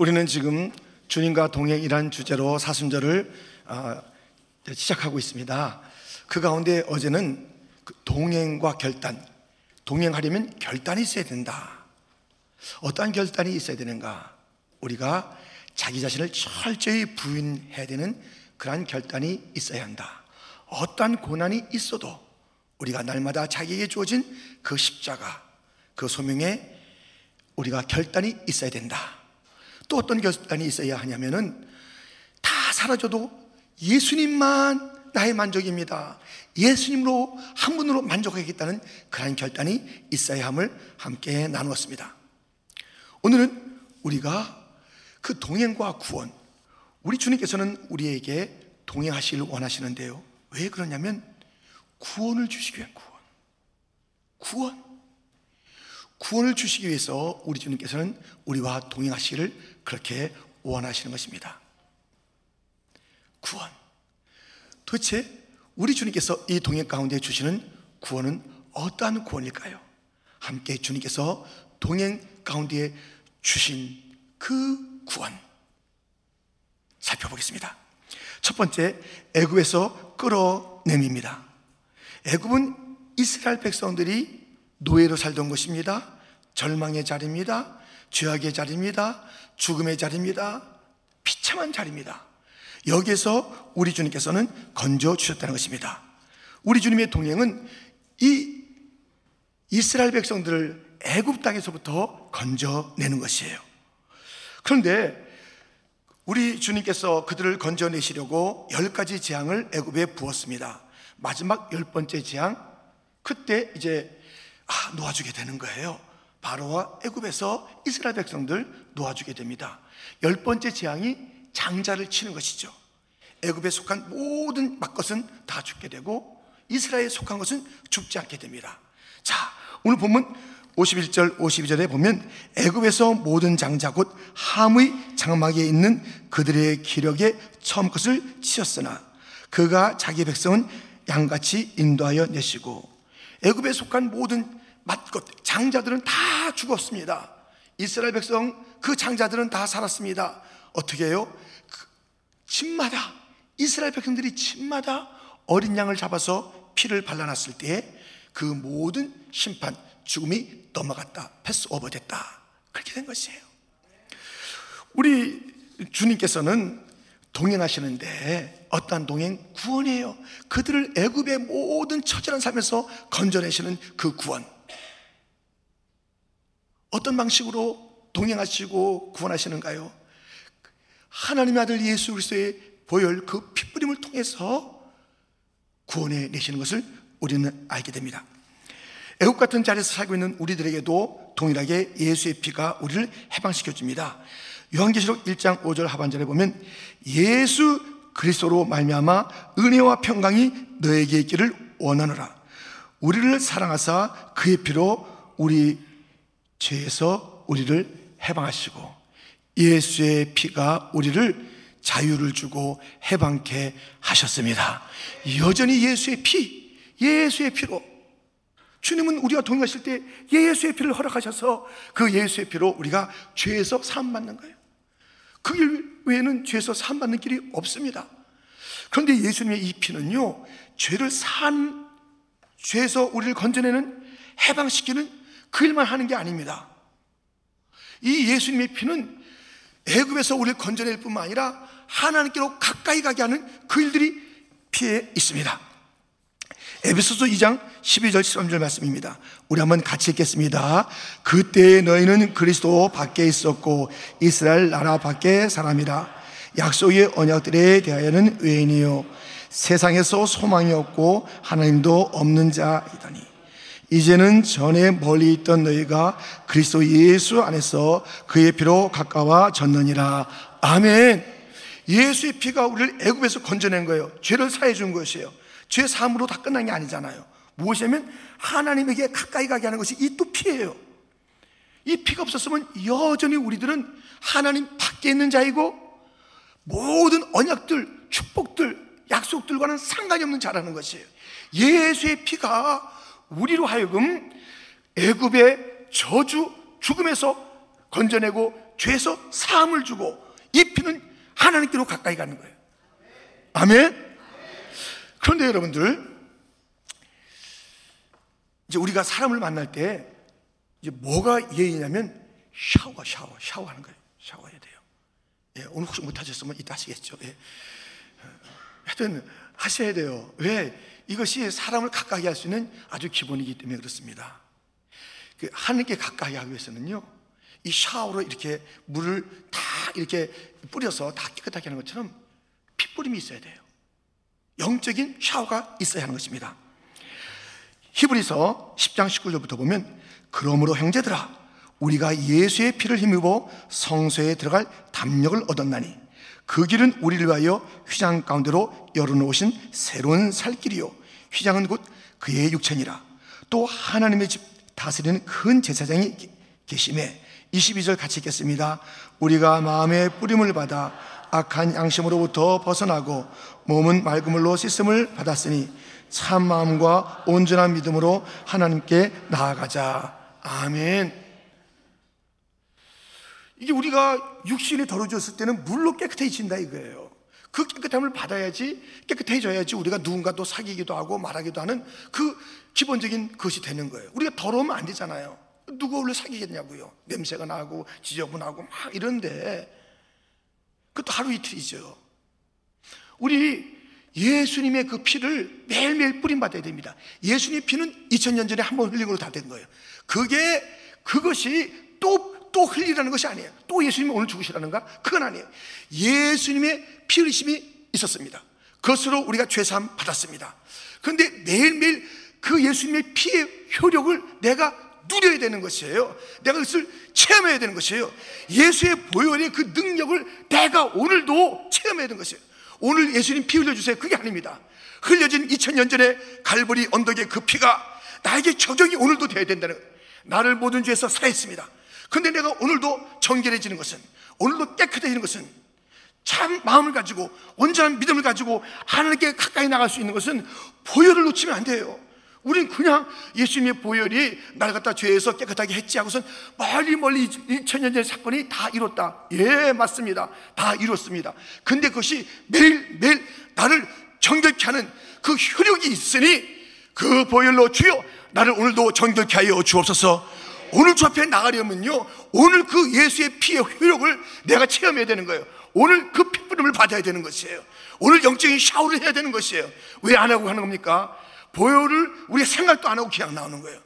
우리는 지금 주님과 동행이란 주제로 사순절을 어, 시작하고 있습니다. 그 가운데 어제는 그 동행과 결단, 동행하려면 결단이 있어야 된다. 어떠한 결단이 있어야 되는가? 우리가 자기 자신을 철저히 부인해야 되는 그러한 결단이 있어야 한다. 어떠한 고난이 있어도 우리가 날마다 자기에게 주어진 그 십자가, 그 소명에 우리가 결단이 있어야 된다. 또 어떤 결단이 있어야 하냐면은 다 사라져도 예수님만 나의 만족입니다. 예수님으로 한 분으로 만족하겠다는 그러한 결단이 있어야 함을 함께 나누었습니다. 오늘은 우리가 그 동행과 구원, 우리 주님께서는 우리에게 동행하시길 원하시는데요. 왜 그러냐면 구원을 주시기 위해 구원. 구원. 구원을 주시기 위해서 우리 주님께서는 우리와 동행하시기를 그렇게 원하시는 것입니다. 구원. 도대체 우리 주님께서 이 동행 가운데 주시는 구원은 어떠한 구원일까요? 함께 주님께서 동행 가운데 주신 그 구원 살펴보겠습니다. 첫 번째 애굽에서 끌어내밉니다. 애굽은 이스라엘 백성들이 노예로 살던 곳입니다. 절망의 자리입니다. 죄악의 자리입니다. 죽음의 자리입니다. 비참한 자리입니다. 여기에서 우리 주님께서는 건져 주셨다는 것입니다. 우리 주님의 동행은 이 이스라엘 백성들을 애굽 땅에서부터 건져내는 것이에요. 그런데 우리 주님께서 그들을 건져내시려고 열 가지 재앙을 애굽에 부었습니다. 마지막 열 번째 재앙, 그때 이제 아, 놓아주게 되는 거예요. 바로와 애굽에서 이스라엘 백성들 놓아주게 됩니다. 열 번째 재앙이 장자를 치는 것이죠. 애굽에 속한 모든 막것은 다 죽게 되고 이스라엘에 속한 것은 죽지 않게 됩니다. 자, 오늘 보면 51절 52절에 보면 애굽에서 모든 장자 곧 함의 장막에 있는 그들의 기력에 처음 것을 치었으나 그가 자기 백성은 양같이 인도하여 내시고 애굽에 속한 모든 맏것 장자들은 다 죽었습니다. 이스라엘 백성 그 장자들은 다 살았습니다. 어떻게 해요? 그 집마다 이스라엘 백성들이 집마다 어린 양을 잡아서 피를 발라놨을 때 그 모든 심판 죽음이 넘어갔다. 패스 오버 됐다. 그렇게 된 것이에요. 우리 주님께서는 동행하시는데 어떠한 동행? 구원이에요. 그들을 애굽의 모든 처절한 삶에서 건져내시는 그 구원. 어떤 방식으로 동행하시고 구원하시는가요? 하나님의 아들 예수 그리스도의 보혈 그 피뿌림을 통해서 구원해 내시는 것을 우리는 알게 됩니다. 애국 같은 자리에서 살고 있는 우리들에게도 동일하게 예수의 피가 우리를 해방시켜 줍니다. 요한계시록 1장 5절 하반절에 보면 예수 그리스도로 말미암아 은혜와 평강이 너에게 있기를 원하노라. 우리를 사랑하사 그의 피로 우리 죄에서 우리를 해방하시고 예수의 피가 우리를 자유를 주고 해방케 하셨습니다. 여전히 예수의 피, 예수의 피로 주님은 우리가 동행하실 때 예수의 피를 허락하셔서 그 예수의 피로 우리가 죄에서 사함 받는 거예요. 그 길 외에는 죄에서 사함 받는 길이 없습니다. 그런데 예수님의 이 피는요, 죄를 산, 죄에서 우리를 건져내는, 해방시키는 그 일만 하는 게 아닙니다. 이 예수님의 피는 애굽에서 우리를 건져낼 뿐만 아니라 하나님께로 가까이 가게 하는 그 일들이 피에 있습니다. 에베소서 2장 12절 13절 말씀입니다. 우리 한번 같이 읽겠습니다. 그때 너희는 그리스도 밖에 있었고 이스라엘 나라 밖에 사람이라 약속의 언약들에 대하여는 외인이요 세상에서 소망이 없고 하나님도 없는 자이더니 이제는 전에 멀리 있던 너희가 그리스도 예수 안에서 그의 피로 가까워졌느니라. 아멘. 예수의 피가 우리를 애굽에서 건져낸 거예요. 죄를 사해 준 것이에요. 죄 사함으로 다 끝난 게 아니잖아요. 무엇이냐면 하나님에게 가까이 가게 하는 것이 이 또 피예요. 이 피가 없었으면 여전히 우리들은 하나님 밖에 있는 자이고 모든 언약들, 축복들, 약속들과는 상관이 없는 자라는 것이에요. 예수의 피가 우리로 하여금 애굽의 저주, 죽음에서 건져내고 죄에서 사함을 주고 이 피는 하나님께로 가까이 가는 거예요. 아멘. 그런데 여러분들 이제 우리가 사람을 만날 때 이제 뭐가 예의냐면 샤워, 샤워, 샤워하는 거예요. 샤워해야 돼요. 예, 오늘 혹시 못하셨으면 이따 하시겠죠. 예. 하여튼 하셔야 돼요. 왜? 이것이 사람을 가까이 할 수 있는 아주 기본이기 때문에 그렇습니다. 그 하늘께 가까이 하기 위해서는요, 이 샤워로 이렇게 물을 다 이렇게 뿌려서 다 깨끗하게 하는 것처럼 핏뿌림이 있어야 돼요. 영적인 샤워가 있어야 하는 것입니다. 히브리서 10장 19절부터 보면 그러므로 형제들아 우리가 예수의 피를 힘입어 성소에 들어갈 담력을 얻었나니 그 길은 우리를 위하여 휘장 가운데로 열어놓으신 새로운 살길이요 휘장은 곧 그의 육체니라. 또 하나님의 집 다스리는 큰 제사장이 계심에 22절 같이 읽겠습니다. 우리가 마음의 뿌림을 받아 악한 양심으로부터 벗어나고 몸은 맑은 물로 씻음을 받았으니 참 마음과 온전한 믿음으로 하나님께 나아가자. 아멘. 이게 우리가 육신이 더러워졌을 때는 물로 깨끗해진다 이거예요. 그 깨끗함을 받아야지 깨끗해져야지 우리가 누군가 또 사귀기도 하고 말하기도 하는 그 기본적인 것이 되는 거예요. 우리가 더러우면 안 되잖아요. 누가 원래 사귀겠냐고요. 냄새가 나고 지저분하고 막 이런데 그것도 하루 이틀이죠. 우리 예수님의 그 피를 매일매일 뿌림받아야 됩니다. 예수님의 피는 2000년 전에 한 번 흘리고 다된 거예요. 그게 그것이 또 또 흘리라는 것이 아니에요. 또 예수님이 오늘 죽으시라는가? 그건 아니에요. 예수님의 피 흘리심이 있었습니다. 그것으로 우리가 죄사함 받았습니다. 그런데 매일매일 그 예수님의 피의 효력을 내가 누려야 되는 것이에요. 내가 그것을 체험해야 되는 것이에요. 예수의 보혈의 그 능력을 내가 오늘도 체험해야 되는 것이에요. 오늘 예수님 피 흘려주세요. 그게 아닙니다. 흘려진 2000년 전에 갈보리 언덕의 그 피가 나에게 적용이 오늘도 되어야 된다는 거예요. 나를 모든 죄에서 살했습니다. 근데 내가 오늘도 정결해지는 것은 오늘도 깨끗해지는 것은 참 마음을 가지고 온전한 믿음을 가지고 하나님께 가까이 나갈 수 있는 것은 보혈을 놓치면 안 돼요. 우린 그냥 예수님의 보혈이 나를 갖다 죄에서 깨끗하게 했지 하고선 멀리 멀리 2000년 전의 사건이 다 이뤘다. 예, 맞습니다. 다 이뤘습니다. 근데 그것이 매일매일 나를 정결케 하는 그 효력이 있으니 그 보혈로 주여 나를 오늘도 정결케 하여 주옵소서 오늘 주 앞에 나가려면요 오늘 그 예수의 피의 효력을 내가 체험해야 되는 거예요. 오늘 그 핏부림을 받아야 되는 것이에요. 오늘 영적인 샤워를 해야 되는 것이에요. 왜 안 하고 하는 겁니까? 보혈을 우리 생각도 안 하고 그냥 나오는 거예요.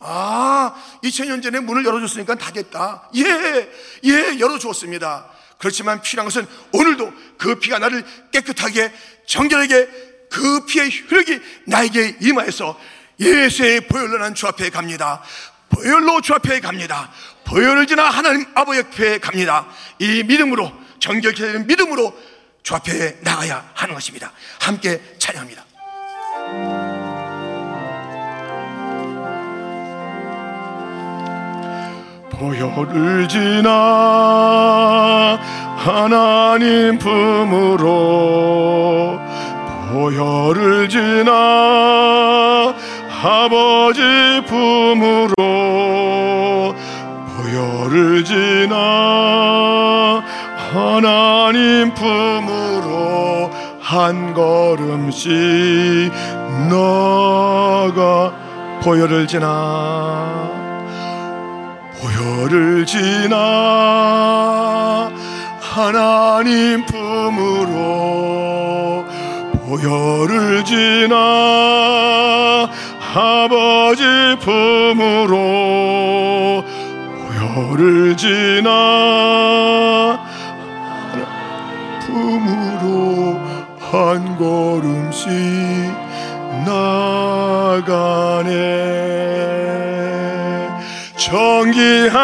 아 2000년 전에 문을 열어줬으니까 다 됐다. 예, 예 열어주었습니다. 그렇지만 필요한 것은 오늘도 그 피가 나를 깨끗하게 정결하게 그 피의 효력이 나에게 임하여서 예수의 보혈로 난 주 앞에 갑니다 보혈로 주 앞에 갑니다. 보혈을 지나 하나님 아버지 앞에 갑니다. 이 믿음으로 정결케 되는 믿음으로 주 앞에 나가야 하는 것입니다. 함께 찬양합니다. 보혈을 지나 하나님 품으로 보혈을 지나 아버지 품으로 보혈을 지나 하나님 품으로 한 걸음씩 나가 보혈을 지나 보혈을 지나 하나님 품으로 보혈을 지나 아버지 품으로 보혈을 지나 품으로 한 걸음씩 나가네. 정기한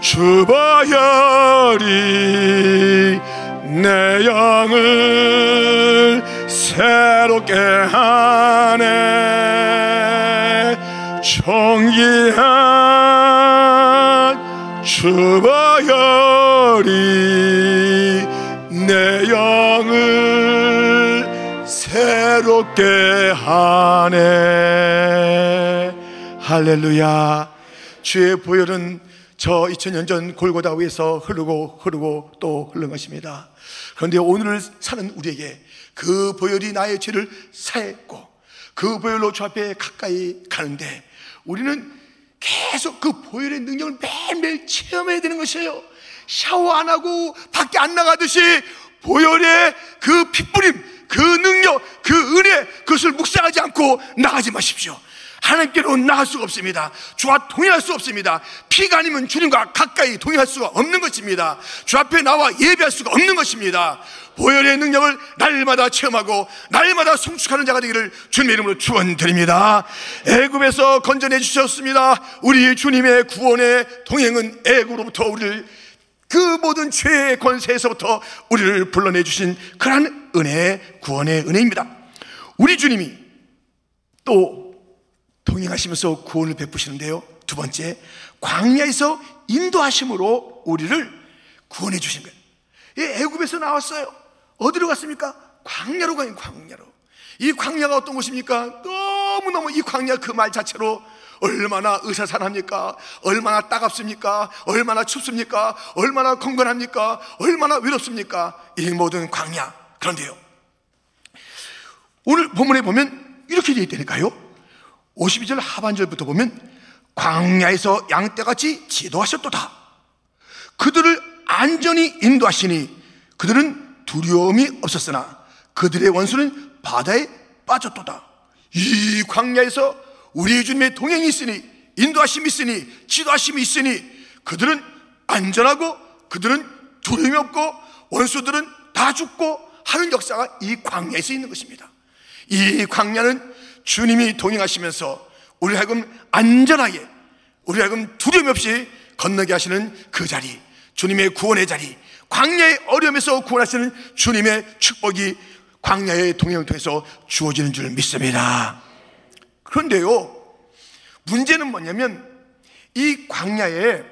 주보혈이 내 영을 새롭게 하네. 정기한 주보혈이 내 영을 새롭게 하네. 할렐루야. 주의 보혈은 저 2000년 전 골고다 위에서 흐르고 흐르고 또 흐른 것입니다. 그런데 오늘을 사는 우리에게 그 보혈이 나의 죄를 사했고 그 보혈로 주 앞에 가까이 가는데 우리는 계속 그 보혈의 능력을 매일매일 체험해야 되는 것이에요. 샤워 안 하고 밖에 안 나가듯이 보혈의 그 핏부림, 그 능력, 그 은혜, 그것을 묵상하지 않고 나가지 마십시오. 하나님께로 나갈 수가 없습니다. 주와 동행할 수 없습니다. 피가 아니면 주님과 가까이 동행할 수가 없는 것입니다. 주 앞에 나와 예배할 수가 없는 것입니다. 보혈의 능력을 날마다 체험하고 날마다 성숙하는 자가 되기를 주님의 이름으로 축원드립니다. 애굽에서 건져내 주셨습니다. 우리 주님의 구원의 동행은 애굽으로부터 우리를 그 모든 죄의 권세에서부터 우리를 불러내 주신 그러한 은혜, 구원의 은혜입니다. 우리 주님이 또 동행하시면서 구원을 베푸시는데요. 두 번째, 광야에서 인도하심으로 우리를 구원해 주신 거예요. 애굽에서 나왔어요. 어디로 갔습니까? 광야로 가요, 광야로. 이 광야가 어떤 곳입니까? 너무너무 이 광야 그 말 자체로 얼마나 의사산합니까? 얼마나 따갑습니까? 얼마나 춥습니까? 얼마나 건건합니까? 얼마나 외롭습니까? 이 모든 광야. 그런데요. 오늘 본문에 보면 이렇게 되어 있다니까요. 52절 하반절부터 보면 광야에서 양떼같이 지도하셨도다. 그들을 안전히 인도하시니 그들은 두려움이 없었으나 그들의 원수는 바다에 빠졌도다. 이 광야에서 우리 주님의 동행이 있으니 인도하심이 있으니 지도하심이 있으니 그들은 안전하고 그들은 두려움이 없고 원수들은 다 죽고 하는 역사가 이 광야에서 있는 것입니다. 이 광야는 주님이 동행하시면서 우리 하여금 안전하게 우리 하여금 두려움 없이 건너게 하시는 그 자리 주님의 구원의 자리 광야의 어려움에서 구원하시는 주님의 축복이 광야의 동행을 통해서 주어지는 줄 믿습니다. 그런데요 문제는 뭐냐면 이 광야에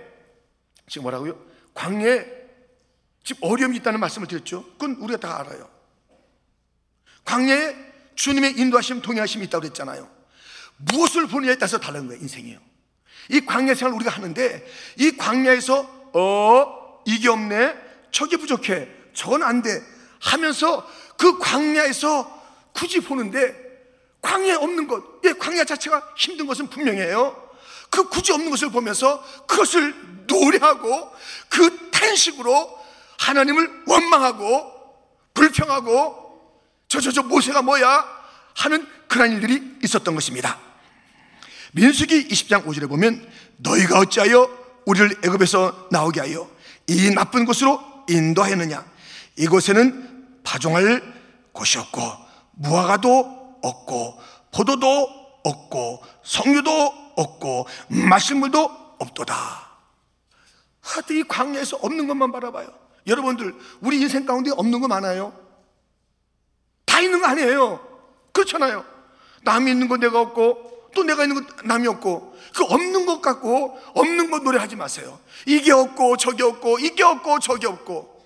지금 뭐라고요? 광야에 지금 어려움이 있다는 말씀을 드렸죠? 그건 우리가 다 알아요. 광야에 주님의 인도하심, 동행하심이 있다고 그랬잖아요. 무엇을 보느냐에 따라서 다른 거예요, 인생이요. 이 광야 생활 우리가 하는데 이 광야에서 어 이게 없네, 저게 부족해, 저건 안 돼 하면서 그 광야에서 굳이 보는데 광야에 없는 것, 예, 광야 자체가 힘든 것은 분명해요. 그 굳이 없는 것을 보면서 그것을 노래하고 그 탄식으로 하나님을 원망하고 불평하고 저저저 저, 저 모세가 뭐야? 하는 그런 일들이 있었던 것입니다. 민수기 20장 5절에 보면 너희가 어찌하여 우리를 애굽에서 나오게 하여 이 나쁜 곳으로 인도하였느냐 이곳에는 파종할 곳이 없고 무화과도 없고 포도도 없고 석류도 없고 마실 물도 없도다 하여튼 이 광야에서 없는 것만 바라봐요 여러분들 우리 인생 가운데 없는 거 많아요 다 있는 거 아니에요. 그렇잖아요. 남이 있는 거 내가 없고 또 내가 있는 거 남이 없고 그 없는 것 갖고 없는 것 노래하지 마세요. 이게 없고 저게 없고 이게 없고 저게 없고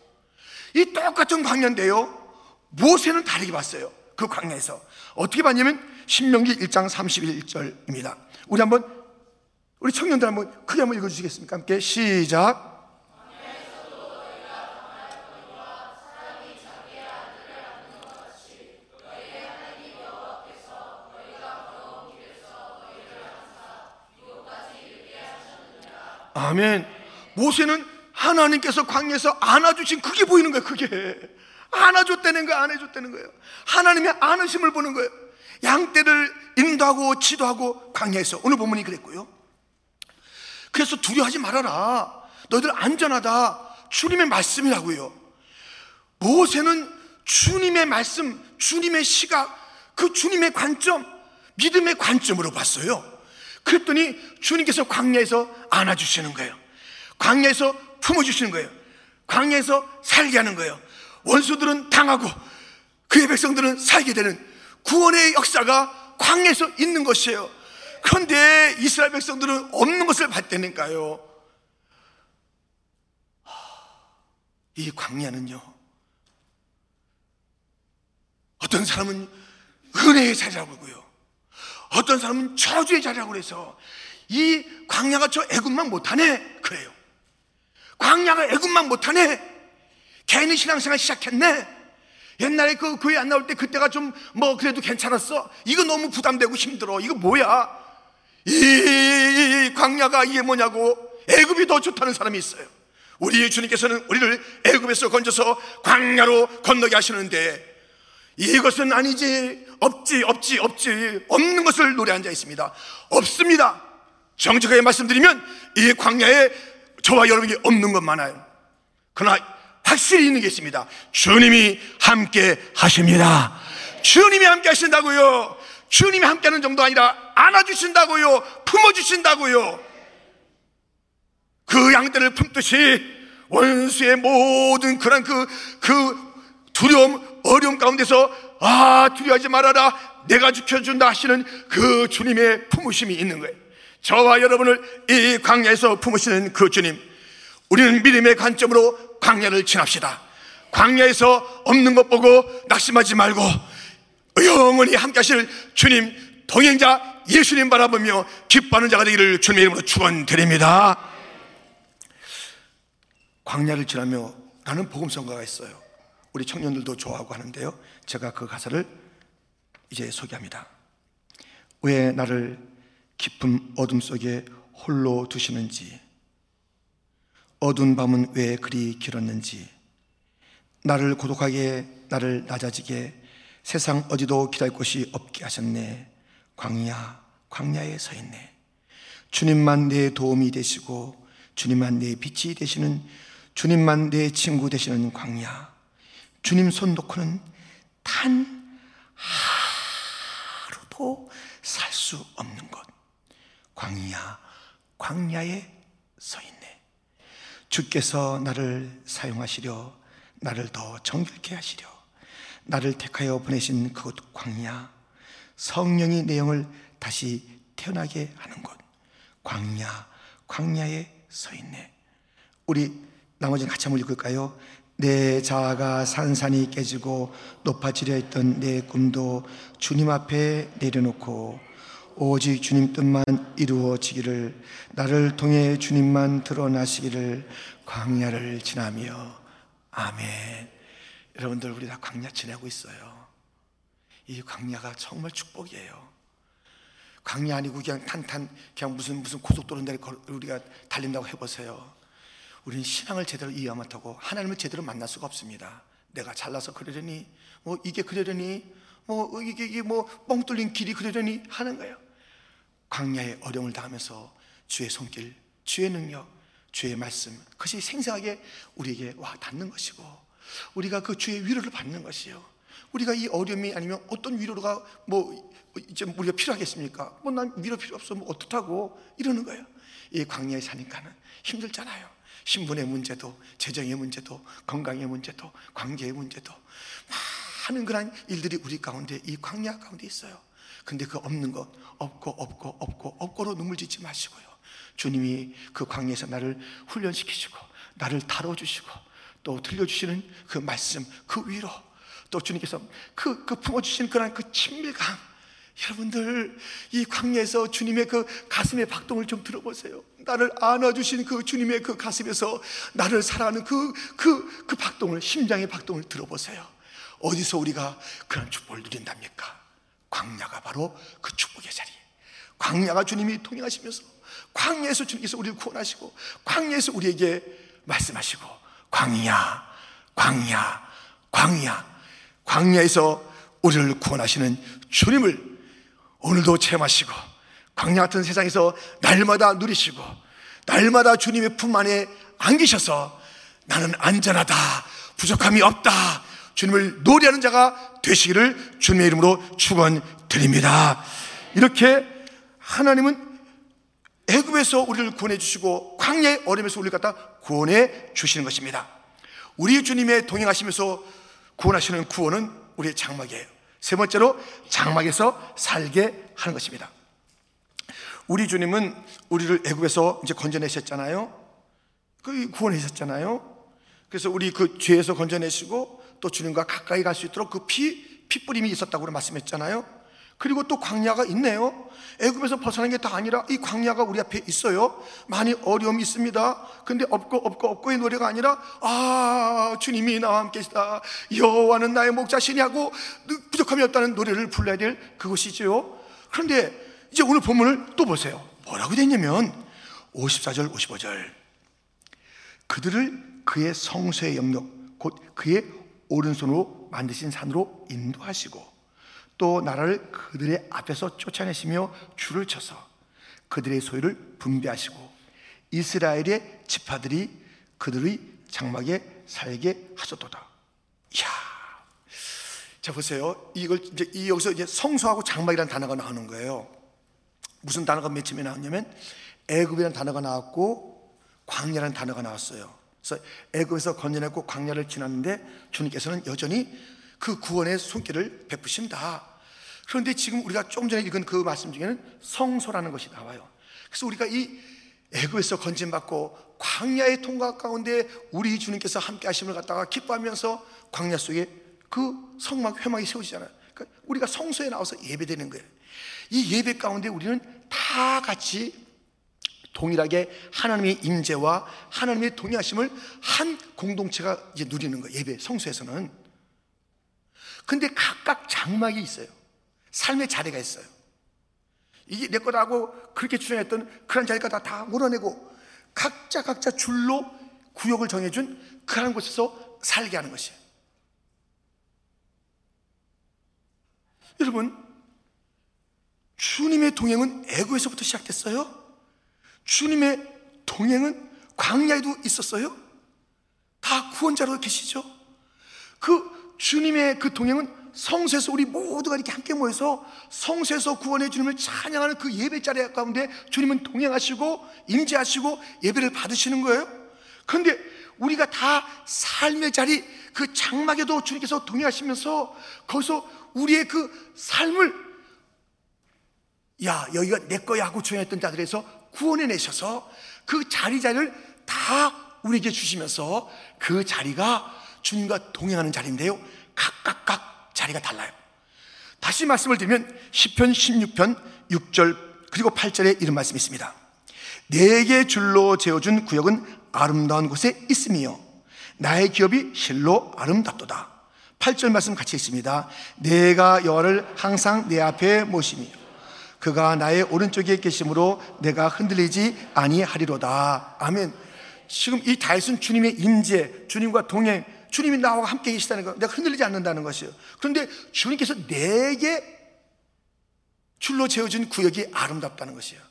이 똑같은 광야인데요. 모세는 다르게 봤어요. 그 광야에서 어떻게 봤냐면 신명기 1장 31절입니다. 우리 한번 우리 청년들 한번 크게 한번 읽어주시겠습니까? 함께 시작. 아멘. 모세는 하나님께서 광야에서 안아주신 그게 보이는 거예요, 그게. 안아줬다는 거예요, 안아줬다는 거예요. 하나님의 안으심을 보는 거예요. 양떼를 인도하고 지도하고 광야에서. 오늘 본문이 그랬고요. 그래서 두려워하지 말아라. 너희들 안전하다. 주님의 말씀이라고요. 모세는 주님의 말씀, 주님의 시각, 그 주님의 관점, 믿음의 관점으로 봤어요. 그랬더니 주님께서 광야에서 안아주시는 거예요. 광야에서 품어주시는 거예요. 광야에서 살게 하는 거예요. 원수들은 당하고 그의 백성들은 살게 되는 구원의 역사가 광야에서 있는 것이에요. 그런데 이스라엘 백성들은 없는 것을 봤다니까요. 이 광야는요. 어떤 사람은 은혜의 자리라고 그러고요. 어떤 사람은 저주의 자리라고 그래서 이 광야가 저 애굽만 못하네. 그래요. 광야가 애굽만 못하네. 개인의 신앙생활 시작했네. 옛날에 그 교회 안 나올 때 그때가 좀 뭐 그래도 괜찮았어? 이거 너무 부담되고 힘들어. 이거 뭐야? 이 광야가 이게 뭐냐고. 애굽이 더 좋다는 사람이 있어요. 우리 주님께서는 우리를 애굽에서 건져서 광야로 건너게 하시는데 이것은 아니지. 없지 없지 없지. 없는 것을 노래한 자 있습니다. 없습니다. 정직하게 말씀드리면 이 광야에 저와 여러분이 없는 것 많아요. 그러나 확실히 있는 게 있습니다. 주님이 함께 하십니다. 주님이 함께 하신다고요. 주님이 함께 하는 정도 아니라 안아주신다고요. 품어주신다고요. 그 양떼를 품듯이 원수의 모든 그런 그, 그 두려움, 어려움 가운데서 아, 두려워하지 말아라. 내가 지켜준다 하시는 그 주님의 품으심이 있는 거예요. 저와 여러분을 이 광야에서 품으시는 그 주님. 우리는 믿음의 관점으로 광야를 지납시다. 광야에서 없는 것 보고 낙심하지 말고 영원히 함께 하실 주님, 동행자 예수님 바라보며 기뻐하는 자가 되기를 주님의 이름으로 축원드립니다. 광야를 지나며 라는 복음성가가 있어요. 우리 청년들도 좋아하고 하는데요. 제가 그 가사를 이제 소개합니다. 왜 나를 깊은 어둠 속에 홀로 두시는지, 어두운 밤은 왜 그리 길었는지, 나를 고독하게, 나를 낮아지게 세상 어디도 기다릴 곳이 없게 하셨네. 광야, 광야에 서 있네. 주님만 내 도움이 되시고, 주님만 내 빛이 되시는 주님만 내 친구 되시는 광야. 주님 손 놓고는 단 하루도 살 수 없는 것. 광야, 광야에 서 있네. 주께서 나를 사용하시려, 나를 더 정결케 하시려, 나를 택하여 보내신 그곳 광야, 성령이 내 영을 다시 태어나게 하는 곳. 광야, 광야에 서 있네. 우리 나머지는 같이 한번 읽을까요? 내 자아가 산산이 깨지고 높아지려 했던 내 꿈도 주님 앞에 내려놓고 오직 주님 뜻만 이루어지기를 나를 통해 주님만 드러나시기를 광야를 지나며 아멘. 여러분들 우리 다 광야 지내고 있어요. 이 광야가 정말 축복이에요. 광야 아니고 그냥 탄탄 그냥 무슨 무슨 고속도로인데 우리가 달린다고 해보세요. 우리는 신앙을 제대로 이해 못하고 하나님을 제대로 만날 수가 없습니다. 내가 잘나서 그러려니 뭐 이게 그러려니 뭐 이게, 이게 뭐 뻥 뚫린 길이 그러려니 하는 거예요. 광야의 어려움을 당하면서 주의 손길, 주의 능력, 주의 말씀 그것이 생생하게 우리에게 와 닿는 것이고 우리가 그 주의 위로를 받는 것이요. 우리가 이 어려움이 아니면 어떤 위로가 뭐 이제 우리가 필요하겠습니까? 뭐 난 위로 필요 없어 뭐 어떡하고 이러는 거예요. 이 광야에 사니까는 힘들잖아요. 신분의 문제도, 재정의 문제도, 건강의 문제도, 관계의 문제도 많은 그런 일들이 우리 가운데 이 광야 가운데 있어요. 근데 그 없는 것 없고 없고 없고 없고로 눈물 짓지 마시고요. 주님이 그 광야에서 나를 훈련시키시고 나를 다뤄주시고 또 들려주시는 그 말씀, 그 위로 또 주님께서 그, 그 품어주시는 그런 그 친밀감 여러분들 이 광야에서 주님의 그 가슴의 박동을 좀 들어보세요. 나를 안아주신 그 주님의 그 가슴에서 나를 사랑하는 그, 그, 그 박동을, 심장의 박동을 들어보세요. 어디서 우리가 그런 축복을 누린답니까? 광야가 바로 그 축복의 자리. 광야가 주님이 통행하시면서 광야에서 주님께서 우리를 구원하시고 광야에서 우리에게 말씀하시고 광야, 광야, 광야, 광야에서 우리를 구원하시는 주님을 오늘도 체험하시고 광야 같은 세상에서 날마다 누리시고 날마다 주님의 품 안에 안기셔서 나는 안전하다 부족함이 없다 주님을 노래하는 자가 되시기를 주님의 이름으로 축원드립니다. 이렇게 하나님은 애굽에서 우리를 구원해 주시고 광야의 어림에서 우리를 갖다 구원해 주시는 것입니다. 우리 주님의 동행하시면서 구원하시는 구원은 우리의 장막이에요. 세 번째로 장막에서 살게 하는 것입니다. 우리 주님은 우리를 애굽에서 이제 건져내셨잖아요. 그 구원하셨잖아요. 그래서 우리 그 죄에서 건져내시고 또 주님과 가까이 갈 수 있도록 그 피, 피 뿌림이 있었다고 말씀했잖아요. 그리고 또 광야가 있네요. 애굽에서 벗어난 게 다 아니라 이 광야가 우리 앞에 있어요. 많이 어려움이 있습니다. 근데 없고 없고 없고의 노래가 아니라 아 주님이 나와 함께 계시다. 여호와는 나의 목자시니 하고 부족함이 없다는 노래를 불러야 될 그것이지요. 그런데 이제 오늘 본문을 또 보세요. 뭐라고 됐냐면 54절 55절 그들을 그의 성소의 영역 곧 그의 오른손으로 만드신 산으로 인도하시고 또 나라를 그들의 앞에서 쫓아내시며 줄을 쳐서 그들의 소유를 분배하시고 이스라엘의 지파들이 그들의 장막에 살게 하셨도다. 이야. 자 보세요. 이걸 이제 이 여기서 이제 성소하고 장막이라는 단어가 나오는 거예요. 무슨 단어가 맨 처음에 나왔냐면 애굽이라는 단어가 나왔고 광야라는 단어가 나왔어요. 그래서 애굽에서 건져냈고 광야를 지났는데 주님께서는 여전히 그 구원의 손길을 베푸신다. 그런데 지금 우리가 좀 전에 읽은 그 말씀 중에는 성소라는 것이 나와요. 그래서 우리가 이 애굽에서 건진받고 광야의 통과 가운데 우리 주님께서 함께 하심을 갖다가 기뻐하면서 광야 속에 그 성막 회막이 세워지잖아요. 그러니까 우리가 성소에 나와서 예배되는 거예요. 이 예배 가운데 우리는 다 같이 동일하게 하나님의 임재와 하나님의 동의하심을 한 공동체가 이제 누리는 거예요. 예배 성소에서는. 근데 각각 장막이 있어요. 삶의 자리가 있어요. 이게 내 거라고 그렇게 주장했던 그런 자리가 다, 다 몰아내고 각자 각자 줄로 구역을 정해준 그런 곳에서 살게 하는 것이에요. 여러분, 주님의 동행은 애고에서부터 시작됐어요. 주님의 동행은 광야에도 있었어요. 다 구원자로 계시죠. 그 주님의 그 동행은 성소에서 우리 모두가 이렇게 함께 모여서 성소에서 구원의 주님을 찬양하는 그 예배 자리 가운데 주님은 동행하시고 임재하시고 예배를 받으시는 거예요. 그런데 우리가 다 삶의 자리 그 장막에도 주님께서 동행하시면서 거기서 우리의 그 삶을 야 여기가 내 거야 하고 조용했던 자들에서 구원해 내셔서 그 자리 자리를 다 우리에게 주시면서 그 자리가 주님과 동행하는 자리인데요. 각각각 자리가 달라요. 다시 말씀을 드리면 10편 16편 6절 그리고 8절에 이런 말씀이 있습니다. 내게 줄로 재어준 구역은 아름다운 곳에 있으며 나의 기업이 실로 아름답도다. 8절 말씀 같이 있습니다. 내가 여호와를 항상 내 앞에 모시며 그가 나의 오른쪽에 계심으로 내가 흔들리지 아니하리로다. 아멘. 지금 이 다윗은 주님의 임재, 주님과 동행, 주님이 나와 함께 계시다는 거, 내가 흔들리지 않는다는 것이에요. 그런데 주님께서 내게 줄로 재어진 구역이 아름답다는 것이에요.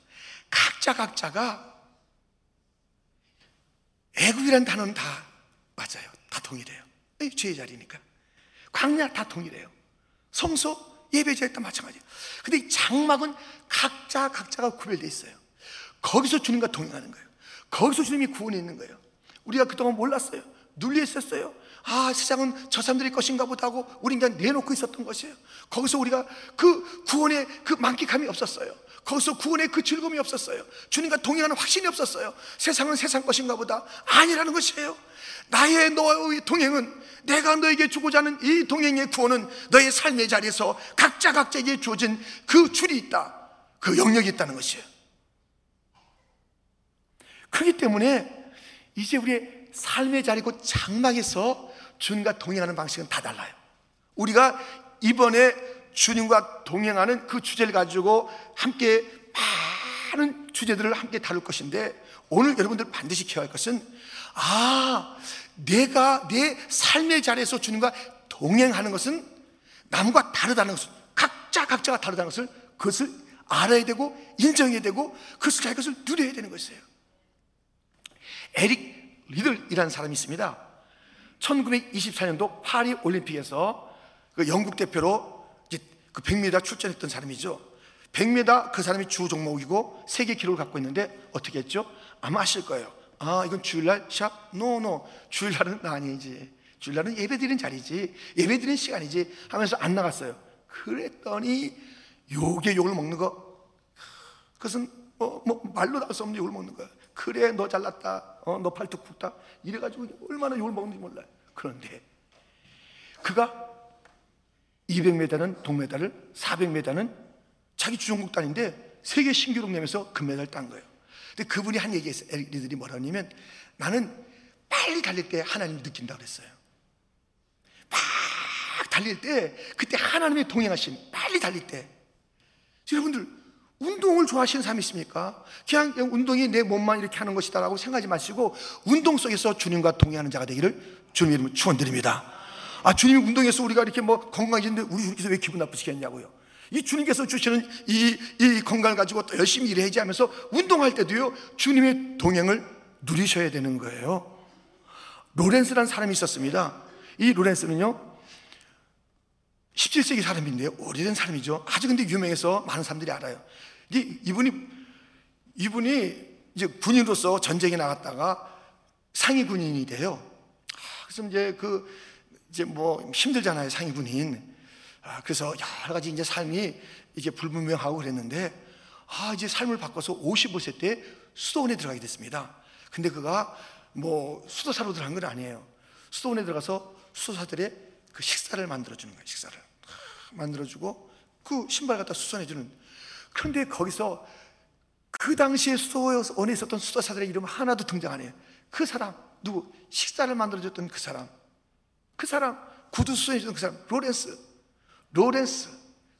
각자 각자가 애국이라는 단어는 다 맞아요. 다 동일해요. 죄의 자리니까. 광야 다 동일해요. 성소 예배자에 다 마찬가지예요. 근데 장막은 각자 각자가 구별되어 있어요. 거기서 주님과 동행하는 거예요. 거기서 주님이 구원해 있는 거예요. 우리가 그동안 몰랐어요. 눌려 있었어요. 아, 세상은 저 사람들의 것인가 보다 하고 우린 그냥 내놓고 있었던 것이에요. 거기서 우리가 그 구원의 그 만끽함이 없었어요. 거기서 구원의 그 즐거움이 없었어요. 주님과 동행하는 확신이 없었어요. 세상은 세상 것인가 보다 아니라는 것이에요. 나의 너의 동행은 내가 너에게 주고자 하는 이 동행의 구원은 너의 삶의 자리에서 각자 각자에게 주어진 그 줄이 있다. 그 영역이 있다는 것이에요. 그렇기 때문에 이제 우리의 삶의 자리 곧 장막에서 주님과 동행하는 방식은 다 달라요. 우리가 이번에 주님과 동행하는 그 주제를 가지고 함께 많은 주제들을 함께 다룰 것인데 오늘 여러분들 반드시 기억할 것은 아, 내가 내 삶의 자리에서 주님과 동행하는 것은 남과 다르다는 것을 각자 각자가 다르다는 것을 그것을 알아야 되고 인정해야 되고 그것을 자기 것을 누려야 되는 것이에요. 에릭 리들이라는 사람이 있습니다. 1924년도 파리 올림픽에서 그 영국 대표로 이제 그 100m 출전했던 사람이죠. 100m 그 사람이 주 종목이고 세계 기록을 갖고 있는데 어떻게 했죠? 아마 아실 거예요. 아, 이건 주일날 시합? No, no. 주일날은 아니지. 주일날은 예배 드리는 자리지. 예배 드리는 시간이지. 하면서 안 나갔어요. 그랬더니 욕에 욕을 먹는 거. 그것은 뭐, 뭐 말로 나올 수 없는 욕을 먹는 거야. 그래, 너 잘났다. 어, 너 팔뚝 굵다. 이래가지고 얼마나 욕을 먹는지 몰라요. 그런데 그가 200m는 동메달을, 400m는 자기 주종국단인데 세계 신기록 내면서 금메달 딴 거예요. 근데 그분이 한 있어요. 애들이 뭐라 하냐면 나는 빨리 달릴 때 하나님 느낀다 그랬어요. 막 달릴 때 그때 하나님의 동행하심 빨리 달릴 때 여러분들 운동을 좋아하시는 사람이 있습니까? 그냥 운동이 내 몸만 이렇게 하는 것이다라고 생각하지 마시고 운동 속에서 주님과 동행하는 자가 되기를 주님 이름으로 축원드립니다. 아 주님이 운동해서 우리가 이렇게 뭐 건강해지는데 우리 주님께서 왜 기분 나쁘시겠냐고요. 이 주님께서 주시는 이, 이 건강을 가지고 또 열심히 일해야지 하면서 운동할 때도요 주님의 동행을 누리셔야 되는 거예요. 로렌스라는 사람이 있었습니다. 이 로렌스는요 17세기 사람인데요 오래된 사람이죠. 아주 근데 유명해서 많은 사람들이 알아요. 이분이 이분이 이제 군인으로서 전쟁에 나갔다가 상위 군인이 돼요. 아, 그래서 이제 그 이제 뭐 힘들잖아요 상위 군인. 아, 그래서 여러 가지 이제 삶이 이게 불분명하고 그랬는데 아 이제 삶을 바꿔서 55세 때 수도원에 들어가게 됐습니다. 근데 그가 뭐 수도사로 들어간 건 아니에요. 수도원에 들어가서 수도사들의 그 식사를 만들어 주는 거예요. 식사를 만들어 주고 그 신발 갖다 수선해 주는. 그런데 거기서 그 당시에 수도원에 있었던 수도사들의 이름 하나도 등장 안 해요. 그 사람 누구 식사를 만들어 줬던 그 사람 그 사람 구두 수선해 주던 그 사람 로렌스 로렌스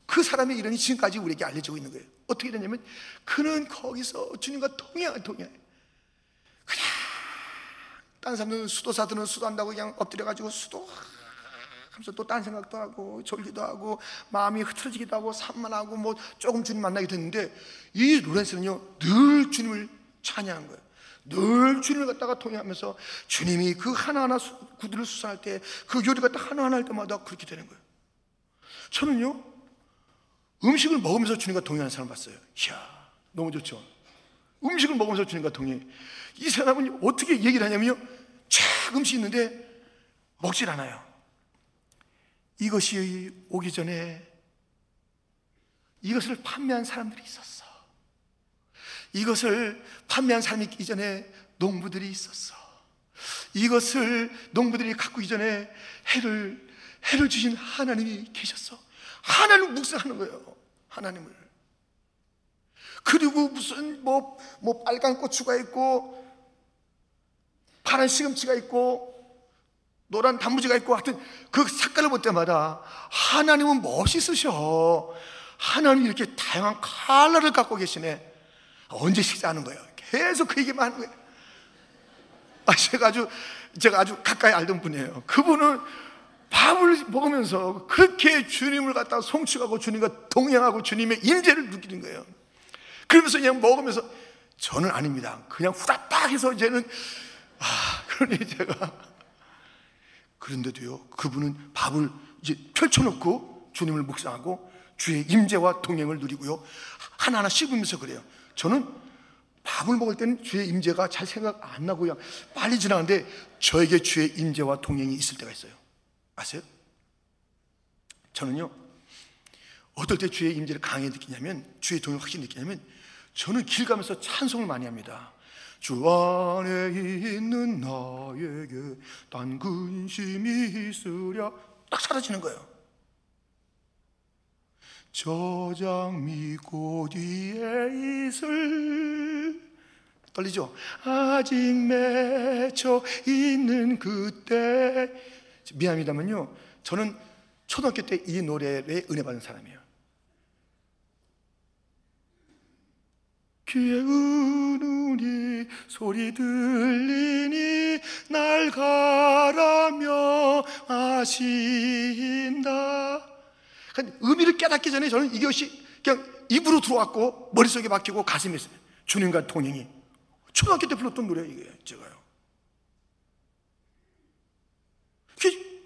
그 사람의 이름이 지금까지 우리에게 알려지고 있는 거예요. 어떻게 되냐면 그는 거기서 주님과 동행 동행. 그냥 딴 사람들은 수도사들은 수도한다고 그냥 엎드려가지고 수도 하면서 또 딴 생각도 하고 졸기도 하고 마음이 흐트러지기도 하고 산만하고 뭐 조금 주님 만나게 됐는데 이 로렌스는요 늘 주님을 찬양한 거예요. 늘 주님을 갖다가 통해하면서 주님이 그 하나하나 구두를 수선할 때 그 요리 갖다 하나하나 할 때마다 그렇게 되는 거예요. 저는요, 음식을 먹으면서 주님과 동행하는 사람 봤어요. 이야, 너무 좋죠. 음식을 먹으면서 주님과 동행. 이 사람은 어떻게 얘기를 하냐면요. 쫙 음식 있는데 먹질 않아요. 이것이 오기 전에 이것을 판매한 사람들이 있었어. 이것을 판매한 사람이 있기 전에 농부들이 있었어. 이것을 농부들이 갖고 이전에 해를 해를 주신 하나님이 계셨어. 하나님 묵상하는 거예요. 하나님을. 그리고 무슨 뭐, 뭐 빨간 고추가 있고 파란 시금치가 있고 노란 단무지가 있고 하여튼 그 색깔을 볼 때마다 하나님은 멋있으셔. 하나님 이렇게 다양한 칼라를 갖고 계시네. 언제 식사하는 거예요? 계속 그 얘기만 하는 거예요. 아, 제가 아주, 제가 아주 가까이 알던 분이에요. 그분은 밥을 먹으면서 그렇게 주님을 갖다 송축하고 주님과 동행하고 주님의 임재를 느끼는 거예요. 그러면서 그냥 먹으면서 저는 아닙니다. 그냥 후다닥 해서 이제는 아, 그러니 제가 그런데도요. 그분은 밥을 이제 펼쳐놓고 주님을 묵상하고 주의 임재와 동행을 누리고요. 하나하나 씹으면서 그래요. 저는 밥을 먹을 때는 주의 임재가 잘 생각 안 나고 요 빨리 지나가는데 저에게 주의 임재와 동행이 있을 때가 있어요. 아세요? 저는요, 어떨 때 주의 임재를 강하게 느끼냐면, 주의 동을 확실히 느끼냐면, 저는 길 가면서 찬송을 많이 합니다. 주 안에 있는 나에게 단 근심이 있으랴. 딱 사라지는 거예요. 저장 미 고디에 있을 떨리죠? 아직 맺혀 있는 그때 미안합니다만요. 저는 초등학교 때 이 노래에 은혜 받은 사람이에요. 귀에 은은이 소리 들리니 날 가라며 아신다. 의미를 깨닫기 전에 저는 이것이 그냥 입으로 들어왔고 머릿속에 박히고 가슴에 있어요. 주님과 동행이. 초등학교 때 불렀던 노래예요, 이게 제가요.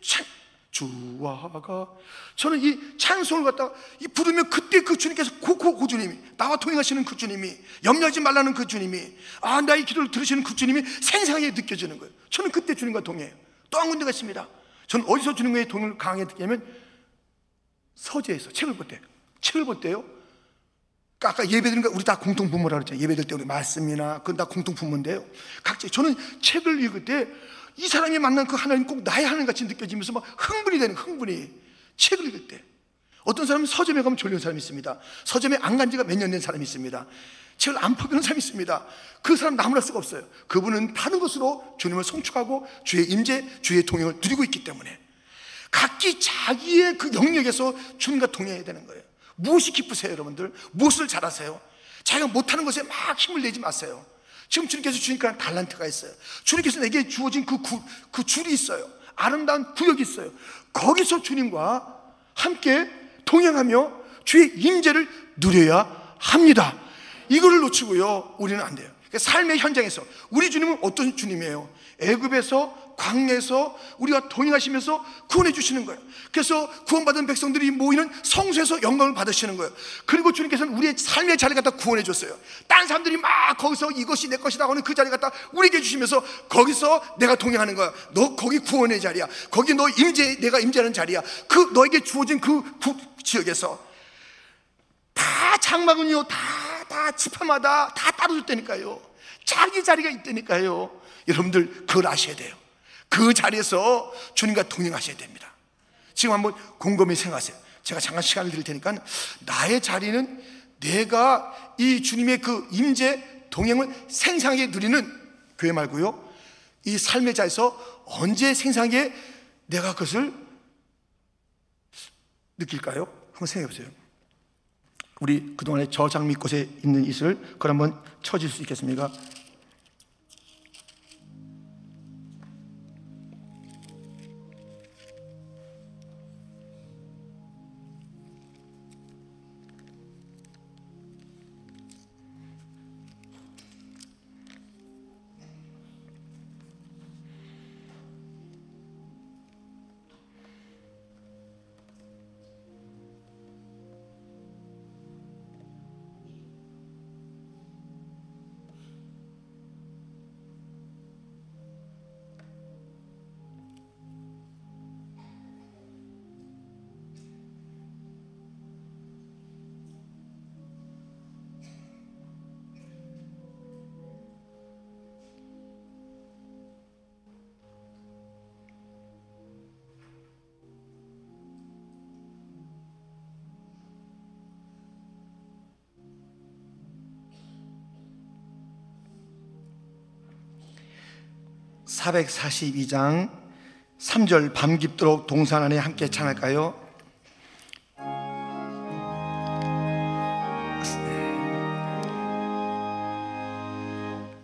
찬, 주와가 저는 이 찬송을 갖다가 이 부르면 그때 그 주님께서 고고 그 주님이 나와 통행하시는 그 주님이 염려하지 말라는 그 주님이 아 나의 기도를 들으시는 그 주님이 생생하게 느껴지는 거예요. 저는 그때 주님과 동행해요. 또 한 군데가 있습니다. 저는 어디서 주님과의 동행을 강하게 느끼냐면 서재에서 책을 볼 때, 책을 볼 때요. 아까 예배 드는 거 우리 다 공통 분모라 그랬잖아요. 예배 들때 우리 말씀이나 그건 다 공통 분모인데요. 각자 저는 책을 읽을 때 이 사람이 만난 그 하나님 꼭 나의 하나님 같이 느껴지면서 막 흥분이 되는 흥분이 책을 읽을 때 어떤 사람은 서점에 가면 졸린 사람이 있습니다. 서점에 안 간 지가 몇 년 된 사람이 있습니다. 책을 안 퍼보는 사람이 있습니다. 그 사람 나무랄 수가 없어요. 그분은 다른 것으로 주님을 송축하고 주의 임재, 주의 동행을 누리고 있기 때문에 각기 자기의 그 영역에서 주님과 동행해야 되는 거예요. 무엇이 기쁘세요, 여러분들? 무엇을 잘하세요? 자기가 못하는 것에 막 힘을 내지 마세요. 지금 주님께서 주니까 달란트가 있어요. 주님께서 내게 주어진 그, 구, 그 줄이 있어요. 아름다운 구역이 있어요. 거기서 주님과 함께 동행하며 주의 임재를 누려야 합니다. 이거를 놓치고요. 우리는 안 돼요. 그러니까 삶의 현장에서 우리 주님은 어떤 주님이에요? 애굽에서 광야에서 우리가 동행하시면서 구원해 주시는 거예요. 그래서 구원받은 백성들이 모이는 성소에서 영광을 받으시는 거예요. 그리고 주님께서는 우리의 삶의 자리 갖다 구원해 줬어요. 딴 사람들이 막 거기서 이것이 내 것이다 하는 그 자리 갖다 우리에게 주시면서 거기서 내가 동행하는 거야. 너 거기 구원의 자리야. 거기 너 임재 내가 임재하는 자리야. 그 너에게 주어진 그 지역에서 다 장막은요 다 다 지파마다 다 따로 줬다니까요. 자기 자리가 있다니까요. 여러분들 그걸 아셔야 돼요. 그 자리에서 주님과 동행하셔야 됩니다. 지금 한번 곰곰이 생각하세요. 제가 잠깐 시간을 드릴 테니까 나의 자리는 내가 이 주님의 그 임재 동행을 생생하게 누리는 교회 말고요. 이 삶의 자리에서 언제 생생하게 내가 그것을 느낄까요? 한번 생각해 보세요. 우리 그동안에 저 장미 꽃에 있는 이슬 그걸 한번 쳐줄 수 있겠습니까? 442장 3절 밤 깊도록 동산 안에 함께 찬할까요?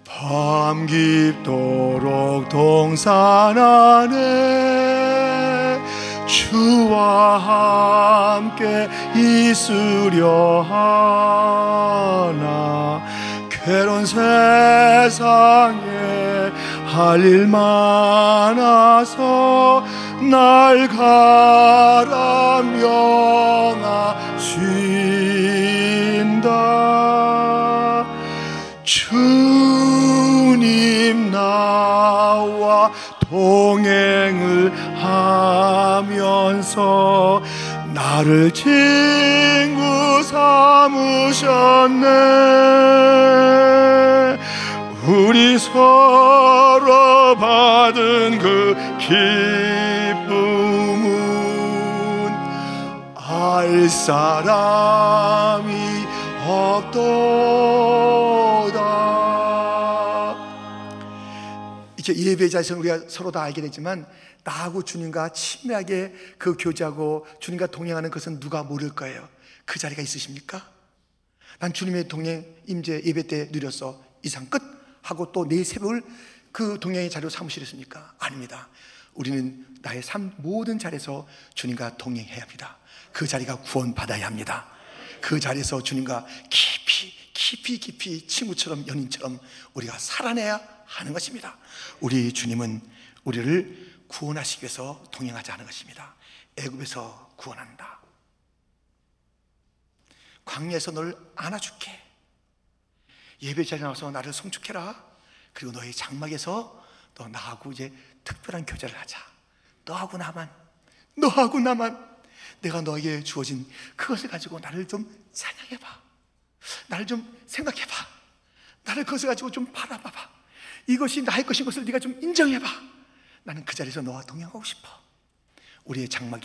밤 깊도록 동산 안에 주와 함께 있으려 하나 괴로운 세상에 할 일 많아서 날 가라 명하신다. 주님 나와 동행을 하면서 나를 친구 삼으셨네 우리 서로 받은 그 기쁨은 알 사람이 없도다. 이제 예배자에서 우리가 서로 다 알게 되지만 나하고 주님과 친밀하게 그 교제하고 주님과 동행하는 것은 누가 모를 거예요. 그 자리가 있으십니까? 난 주님의 동행 임재 예배 때 누렸어. 이상 끝. 하고 또내 새벽을 그 동행의 자리로 삼으시겠습니까? 아닙니다. 우리는 나의 삶 모든 자리에서 주님과 동행해야 합니다. 그 자리가 구원받아야 합니다. 그 자리에서 주님과 깊이 깊이 깊이 친구처럼 연인처럼 우리가 살아내야 하는 것입니다. 우리 주님은 우리를 구원하시기 위해서 동행하지 않은 것입니다. 애굽에서 구원한다. 광야에서 널 안아줄게. 예배 자리에 나와서 나를 송축해라. 그리고 너의 장막에서 너 나하고 이제 특별한 교제를 하자. 너하고 나만, 너하고 나만 내가 너에게 주어진 그것을 가지고 나를 좀 찬양해봐. 나를 좀 생각해봐. 나를 그것을 가지고 좀 바라봐봐. 이것이 나의 것인 것을 네가 좀 인정해봐. 나는 그 자리에서 너와 동행하고 싶어. 우리의 장막이